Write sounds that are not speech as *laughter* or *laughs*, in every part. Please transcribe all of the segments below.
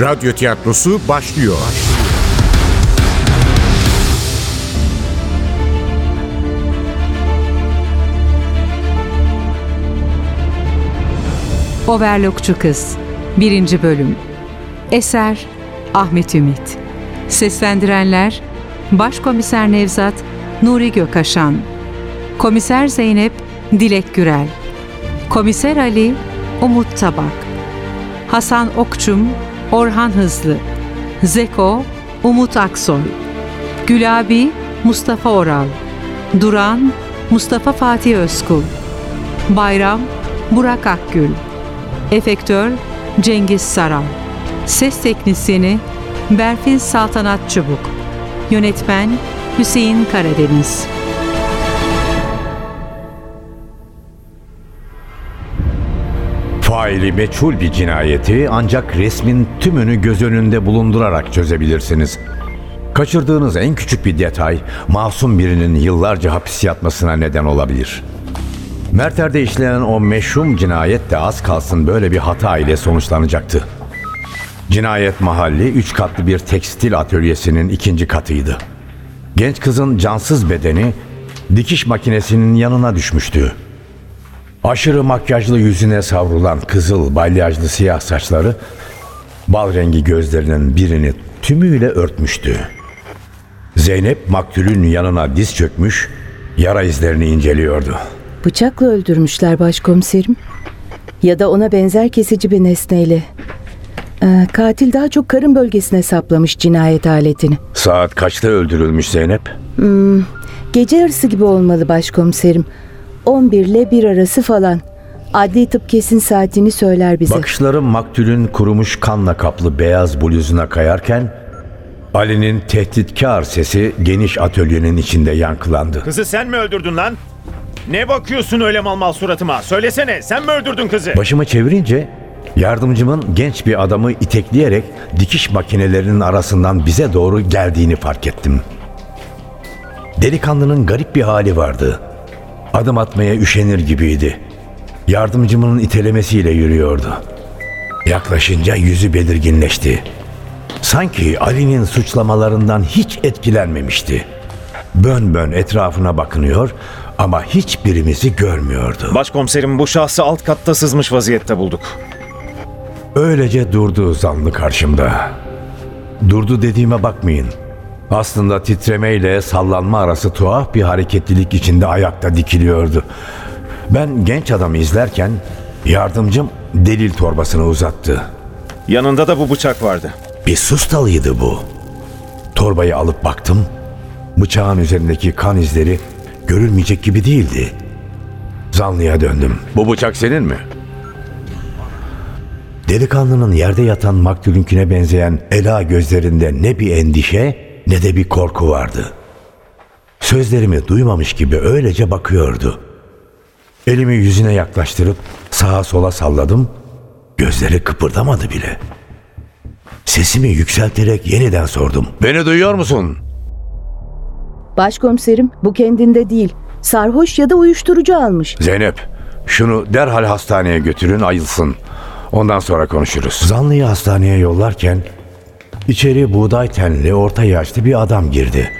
Radyo tiyatrosu başlıyor. Overlockçu Kız 1. Bölüm Eser Ahmet Ümit Seslendirenler Başkomiser Nevzat Nuri Gökaşan Komiser Zeynep Dilek Gürel Komiser Ali Umut Tabak Hasan Okçum Orhan Hızlı Zeko Umut Aksoy Gülabi Mustafa Oral Duran Mustafa Fatih Özkul Bayram Burak Akgül Efektör Cengiz Saral Ses Teknisyeni Berfin Saltanat Çubuk Yönetmen Hüseyin Karadeniz Faili meçhul bir cinayeti ancak resmin tümünü göz önünde bulundurarak çözebilirsiniz. Kaçırdığınız en küçük bir detay masum birinin yıllarca hapis yatmasına neden olabilir. Merter'de işlenen o meşhum cinayet de az kalsın böyle bir hata ile sonuçlanacaktı. Cinayet mahalli üç katlı bir tekstil atölyesinin ikinci katıydı. Genç kızın cansız bedeni dikiş makinesinin yanına düşmüştü. Aşırı makyajlı yüzüne savrulan kızıl balyajlı siyah saçları bal rengi gözlerinin birini tümüyle örtmüştü. Zeynep maktulün yanına diz çökmüş, yara izlerini inceliyordu. Bıçakla öldürmüşler başkomiserim. Ya da ona benzer kesici bir nesneyle. Ee, katil daha çok karın bölgesine saplamış cinayet aletini. Saat kaçta öldürülmüş Zeynep? Gece yarısı gibi olmalı başkomiserim. 11 ile 1 arası falan. Adli tıp kesin saatini söyler bize. Bakışları maktulün kurumuş kanla kaplı beyaz bluzuna kayarken Ali'nin tehditkar sesi geniş atölyenin içinde yankılandı. Kızı sen mi öldürdün lan? Ne bakıyorsun öyle mal mal suratıma? Söylesene sen mi öldürdün kızı? Başımı çevirince yardımcımın genç bir adamı itekleyerek dikiş makinelerinin arasından bize doğru geldiğini fark ettim. Delikanlının garip bir hali vardı. Adım atmaya üşenir gibiydi. Yardımcımın itelemesiyle yürüyordu. Yaklaşınca yüzü belirginleşti. Sanki Ali'nin suçlamalarından hiç etkilenmemişti. Bön bön etrafına bakınıyor ama hiçbirimizi görmüyordu. Başkomiserim bu şahsı alt katta sızmış vaziyette bulduk. Öylece durdu zanlı karşımda. Durdu dediğime bakmayın. Aslında titremeyle sallanma arası tuhaf bir hareketlilik içinde ayakta dikiliyordu. Ben genç adamı izlerken yardımcım delil torbasını uzattı. Yanında da bu bıçak vardı. Bir sustalıydı bu. Torbayı alıp baktım. Bıçağın üzerindeki kan izleri görülmeyecek gibi değildi. Zanlıya döndüm. Bu bıçak senin mi? Delikanlının yerde yatan maktulünküne benzeyen ela gözlerinde ne bir endişe ne de bir korku vardı. Sözlerimi duymamış gibi öylece bakıyordu. Elimi yüzüne yaklaştırıp sağa sola salladım. Gözleri kıpırdamadı bile. Sesimi yükselterek yeniden sordum. Beni duyuyor musun? Başkomiserim bu kendinde değil. Sarhoş ya da uyuşturucu almış. Zeynep, şunu derhal hastaneye götürün ayılsın. Ondan sonra konuşuruz. Zanlıyı hastaneye yollarken içeri buğday tenli orta yaşlı bir adam girdi.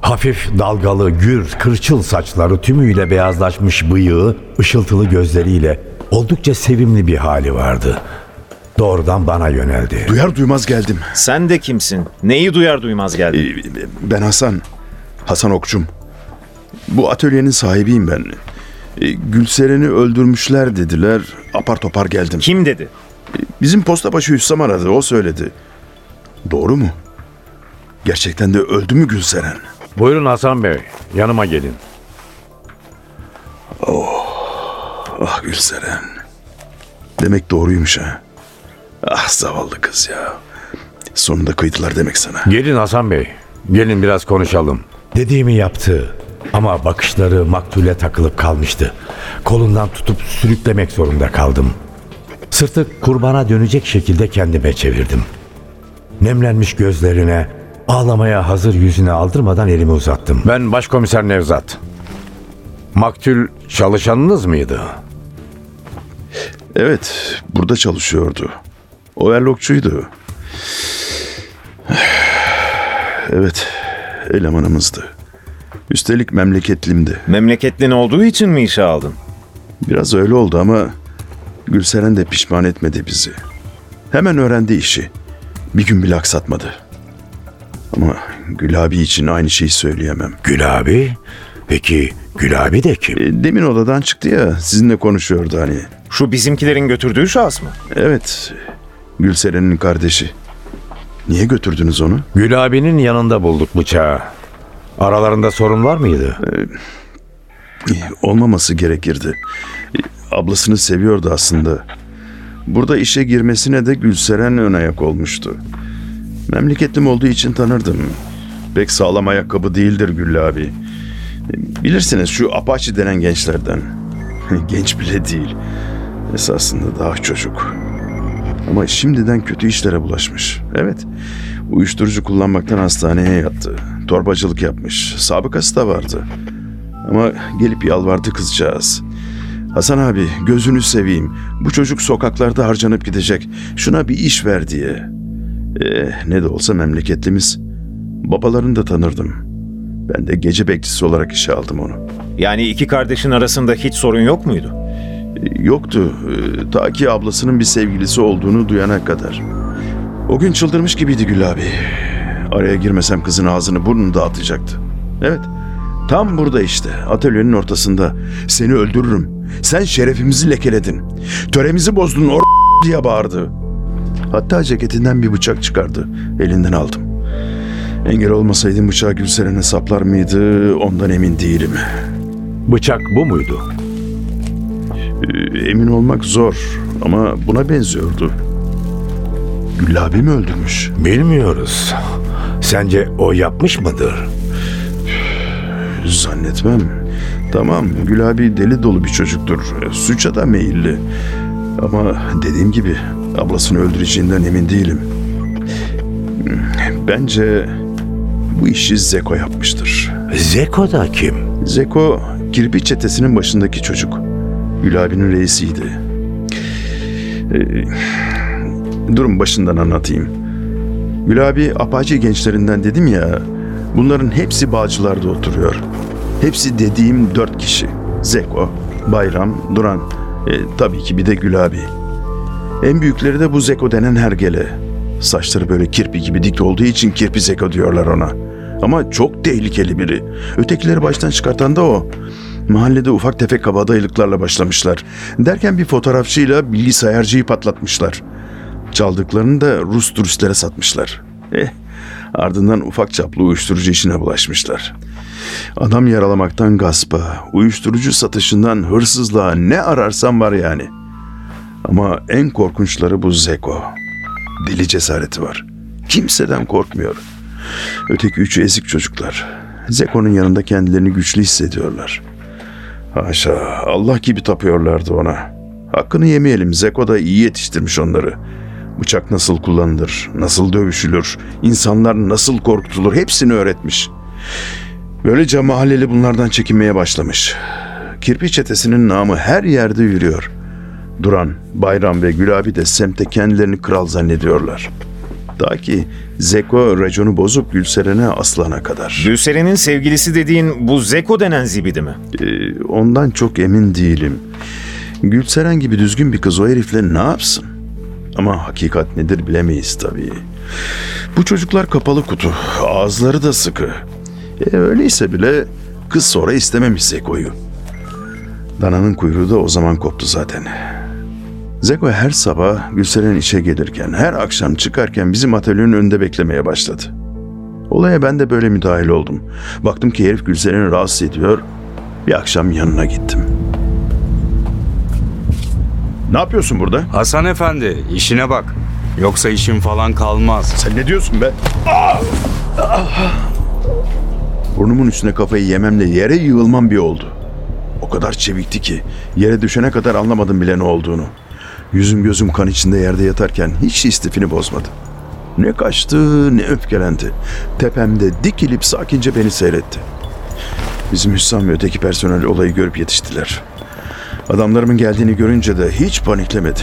Hafif dalgalı, gür, kırçıl saçları tümüyle beyazlaşmış bıyığı, ışıltılı gözleriyle oldukça sevimli bir hali vardı. Doğrudan bana yöneldi. Duyar duymaz geldim. Sen de kimsin? Neyi duyar duymaz geldin? Ee, Ben Hasan. Hasan Okçum. Bu atölyenin sahibiyim ben. Ee, Gülseren'i öldürmüşler dediler. Apar topar geldim. Kim dedi? Bizim postabaşı Hüssam aradı. O söyledi. Doğru mu? Gerçekten de öldü mü Gülseren? Buyurun Hasan Bey, yanıma gelin. Ah Gülseren. Demek doğruymuş ha. Ah zavallı kız ya. Sonunda kıydılar demek sana. Gelin Hasan Bey, gelin biraz konuşalım. Dediğimi yaptı ama bakışları maktule takılıp kalmıştı. Kolundan tutup sürüklemek zorunda kaldım. Sırtı kurbana dönecek şekilde kendime çevirdim. Nemlenmiş gözlerine, ağlamaya hazır yüzüne aldırmadan elimi uzattım. Ben başkomiser Nevzat. Maktul çalışanınız mıydı? Evet, burada çalışıyordu. Overlockçuydu. Evet, elemanımızdı. Üstelik memleketlimdi. Memleketlin olduğu için mi işe aldın? Biraz öyle oldu ama Gülseren de pişman etmedi bizi. Hemen öğrendi işi. Bir gün bile aksatmadı. Ama Gül abi için aynı şeyi söyleyemem. Gül abi? Peki Gül abi de kim? E, Demin odadan çıktı ya sizinle konuşuyordu hani. Şu bizimkilerin götürdüğü şahıs mı? Evet Gülseren'in kardeşi. Niye götürdünüz onu? Gül abinin yanında bulduk bıçağı. Aralarında sorun var mıydı? E, Olmaması gerekirdi. E, Ablasını seviyordu aslında. Burada işe girmesine de Gülseren ön ayak olmuştu. Memleketlim olduğu için tanırdım. Pek sağlam ayakkabı değildir Güllü abi. Bilirsiniz şu Apache denen gençlerden. *laughs* Genç bile değil. Esasında daha çocuk. Ama şimdiden kötü işlere bulaşmış. Evet. Uyuşturucu kullanmaktan hastaneye yattı. Torbacılık yapmış. Sabıkası da vardı. Ama gelip yalvardı kızcağız. Hasan abi gözünü seveyim. Bu çocuk sokaklarda harcanıp gidecek. Şuna bir iş ver diye. Eh, ne de olsa memleketlimiz. Babalarını da tanırdım. Ben de gece bekçisi olarak işe aldım onu. Yani iki kardeşin arasında hiç sorun yok muydu? Yoktu. e, Ta ki ablasının bir sevgilisi olduğunu duyana kadar. O gün çıldırmış gibiydi Gül abi. Araya girmesem kızın ağzını burnunu dağıtacaktı. Evet. Tam burada işte. Atölyenin ortasında. Seni öldürürüm. Sen şerefimizi lekeledin. Töremizi bozdun or diye bağırdı. Hatta ceketinden bir bıçak çıkardı. Elinden aldım. Engel olmasaydım bıçağı Gülseren'e saplar mıydı ondan emin değilim. Bıçak bu muydu? Ee, Emin olmak zor ama buna benziyordu. Gül abi mi öldürmüş? Bilmiyoruz. Sence o yapmış mıdır? Zannetmem. Tamam Gül abi deli dolu bir çocuktur. E, Suça da meyilli. Ama dediğim gibi ablasını öldüreceğinden emin değilim. Bence bu işi Zeko yapmıştır. Zeko da kim? Zeko kirpi çetesinin başındaki çocuk. Gül abinin reisiydi. Ee, durun başından anlatayım. Gül abi Apache gençlerinden dedim ya. Bunların hepsi Bağcılar'da oturuyor. Hepsi dediğim dört kişi. Zeko, Bayram, Duran. E, tabii ki bir de Gül abi. En büyükleri de bu Zeko denen hergele. Saçları böyle kirpi gibi dik olduğu için kirpi Zeko diyorlar ona. Ama çok tehlikeli biri. Ötekileri baştan çıkartan da o. Mahallede ufak tefek kabadayılıklarla başlamışlar. Derken bir fotoğrafçıyla bilgisayarcıyı patlatmışlar. Çaldıklarını da Rus turistlere satmışlar. Eh, ardından ufak çaplı uyuşturucu işine bulaşmışlar. Adam yaralamaktan gaspa, uyuşturucu satışından hırsızlığa ne ararsan var yani. Ama en korkunçları bu Zeko. Deli cesareti var. Kimseden korkmuyor. Öteki üçü ezik çocuklar. Zeko'nun yanında kendilerini güçlü hissediyorlar. Haşa Allah gibi tapıyorlardı ona. Hakkını yemeyelim Zeko da iyi yetiştirmiş onları. Bıçak nasıl kullanılır, nasıl dövüşülür, insanlar nasıl korkutulur hepsini öğretmiş. Böylece mahalleli bunlardan çekinmeye başlamış. Kirpi çetesinin namı her yerde yürüyor. Duran, Bayram ve Gül abi de semte kendilerini kral zannediyorlar. Ta ki Zeko raconu bozup Gülseren'e aslana kadar. Gülseren'in sevgilisi dediğin bu Zeko denen zibidi mi? Ee, ondan çok emin değilim. Gülseren gibi düzgün bir kız o herifle ne yapsın? Ama hakikat nedir bilemeyiz tabii. Bu çocuklar kapalı kutu. Ağızları da sıkı. E, öyleyse bile kız sonra istememiş Zeko'yu. Dananın kuyruğu da o zaman koptu zaten. Zeko her sabah Gülseren işe gelirken, her akşam çıkarken bizim atölyenin önünde beklemeye başladı. Olaya ben de böyle müdahil oldum. Baktım ki herif Gülseren'i rahatsız ediyor. Bir akşam yanına gittim. Ne yapıyorsun burada? Hasan Efendi işine bak. Yoksa işin falan kalmaz. Sen ne diyorsun be? Burnumun üstüne kafayı yememle yere yığılmam bir oldu. O kadar çevikti ki yere düşene kadar anlamadım bile ne olduğunu. Yüzüm gözüm kan içinde yerde yatarken hiç istifini bozmadı. Ne kaçtı ne öfkelendi. Tepemde dikilip sakince beni seyretti. Bizim Hüsam ve öteki personel olayı görüp yetiştiler. Adamlarımın geldiğini görünce de hiç paniklemedi.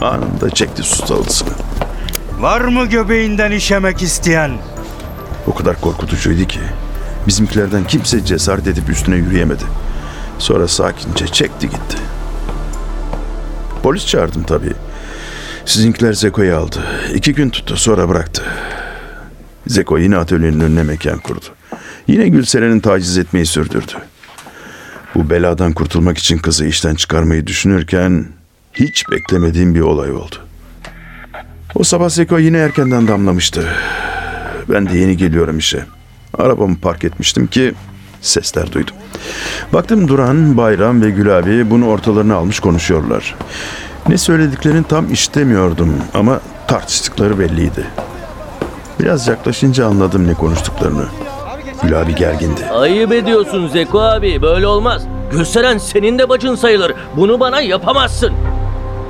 Anında çekti su salısını. Var mı göbeğinden işemek isteyen? O kadar korkutucuydu ki bizimkilerden kimse cesaret edip üstüne yürüyemedi. Sonra sakince çekti gitti. Polis çağırdım tabii. Sizinkiler Zeko'yu aldı. İki gün tuttu sonra bıraktı. Zeko yine atölyenin önüne mekan kurdu. Yine Gülseren'in taciz etmeyi sürdürdü. Bu beladan kurtulmak için kızı işten çıkarmayı düşünürken hiç beklemediğim bir olay oldu. O sabah Zeko yine erkenden damlamıştı. Ben de yeni geliyorum işe. Arabamı park etmiştim ki sesler duydum. Baktım Duran, Bayram ve Gül abi bunu ortalarına almış konuşuyorlar. Ne söylediklerini tam iştemiyordum ama tartıştıkları belliydi. Biraz yaklaşınca anladım ne konuştuklarını. Gül abi gergindi. Ayıp ediyorsun Zeko abi böyle olmaz. Gülseren senin de bacın sayılır. Bunu bana yapamazsın.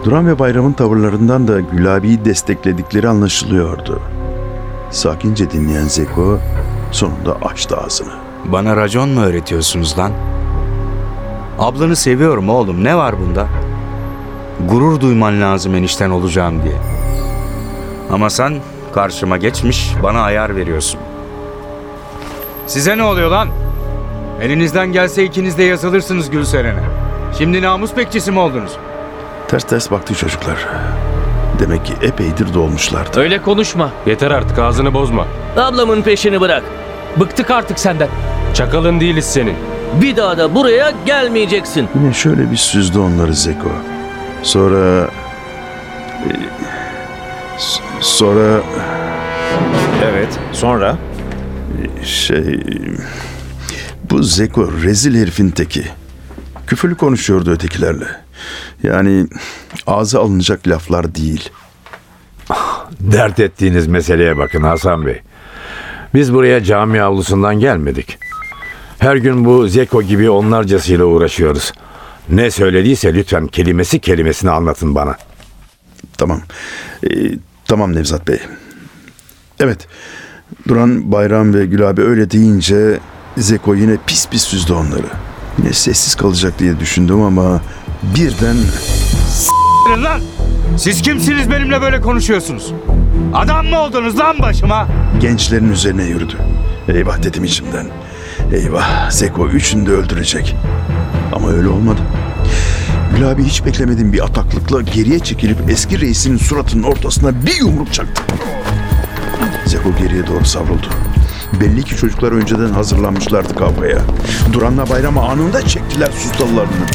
Duran ve Bayram'ın tavırlarından da Gül abiyi destekledikleri anlaşılıyordu. Sakince dinleyen Zeko sonunda açtı ağzını. Bana racon mu öğretiyorsunuz lan? Ablanı seviyorum oğlum. Ne var bunda? Gurur duyman lazım enişten olacağım diye. Ama sen karşıma geçmiş bana ayar veriyorsun. Size ne oluyor lan? Elinizden gelse ikiniz de yazılırsınız Gülseren'e. Şimdi namus bekçisi mi oldunuz? Ters ters baktı çocuklar. Demek ki epeydir dolmuşlardı. Öyle konuşma. Yeter artık ağzını bozma. Ablamın peşini bırak. Bıktık artık senden. Çakalın değiliz senin. Bir daha da buraya gelmeyeceksin. Yine şöyle bir süzdü onları Zeko. Sonra... e, Sonra Evet. Sonra? Şey... Bu Zeko rezil herifin teki. Küfürlü konuşuyordu ötekilerle. Yani ağza alınacak laflar değil. Dert ettiğiniz meseleye bakın Hasan Bey. Biz buraya cami avlusundan gelmedik. Her gün bu Zeko gibi onlarcasıyla uğraşıyoruz. Ne söylediyse lütfen kelimesi kelimesini anlatın bana. Tamam. Ee, tamam Nevzat Bey. Evet. Duran, Bayram ve Gül abi öyle deyince Zeko yine pis pis süzdü onları. Yine sessiz kalacak diye düşündüm ama birden lan! Siz kimsiniz benimle böyle konuşuyorsunuz? Adam mı oldunuz lan başıma? gençlerin üzerine yürüdü. Eyvah dedim içimden. Eyvah Zeko üçünü de öldürecek. Ama öyle olmadı. Gül abi hiç beklemediğim bir ataklıkla geriye çekilip eski reisinin suratının ortasına bir yumruk çaktı. Zeko geriye doğru savruldu. Belli ki çocuklar önceden hazırlanmışlardı kavgaya. Duran'la Bayram'a anında çektiler sustalarını.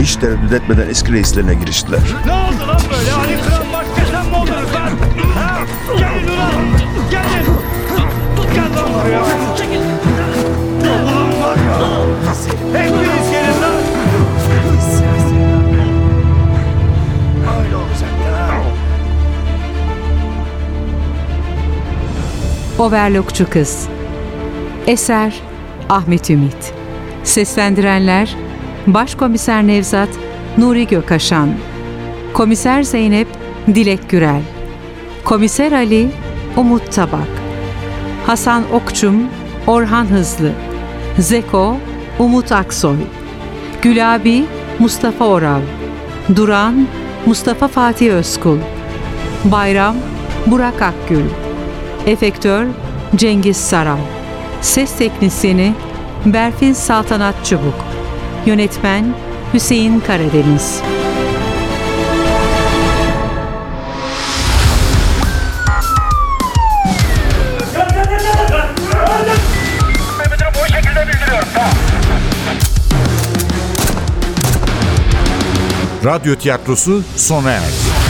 Hiç tereddüt etmeden eski reislerine giriştiler. Ne oldu lan böyle? Ali Kıran başka sen mi oldunuz lan? Ha? Gelin ulan! Gelin! Gel lan buraya! Overlockçu Kız. Eser Ahmet Ümit. Seslendirenler Başkomiser Nevzat Nuri Gökaşan Komiser Zeynep Dilek Gürel. Komiser Ali Umut Tabak. Hasan Okçum Orhan Hızlı. Zeko Umut Aksoy. Gülabi Mustafa Oral. Duran Mustafa Fatih Özkul. Bayram Burak Akgül Efektör Cengiz Saray Ses Teknisyeni Berfin Saltanat Çubuk. Yönetmen Hüseyin Karadeniz. Radyo tiyatrosu sona erdi.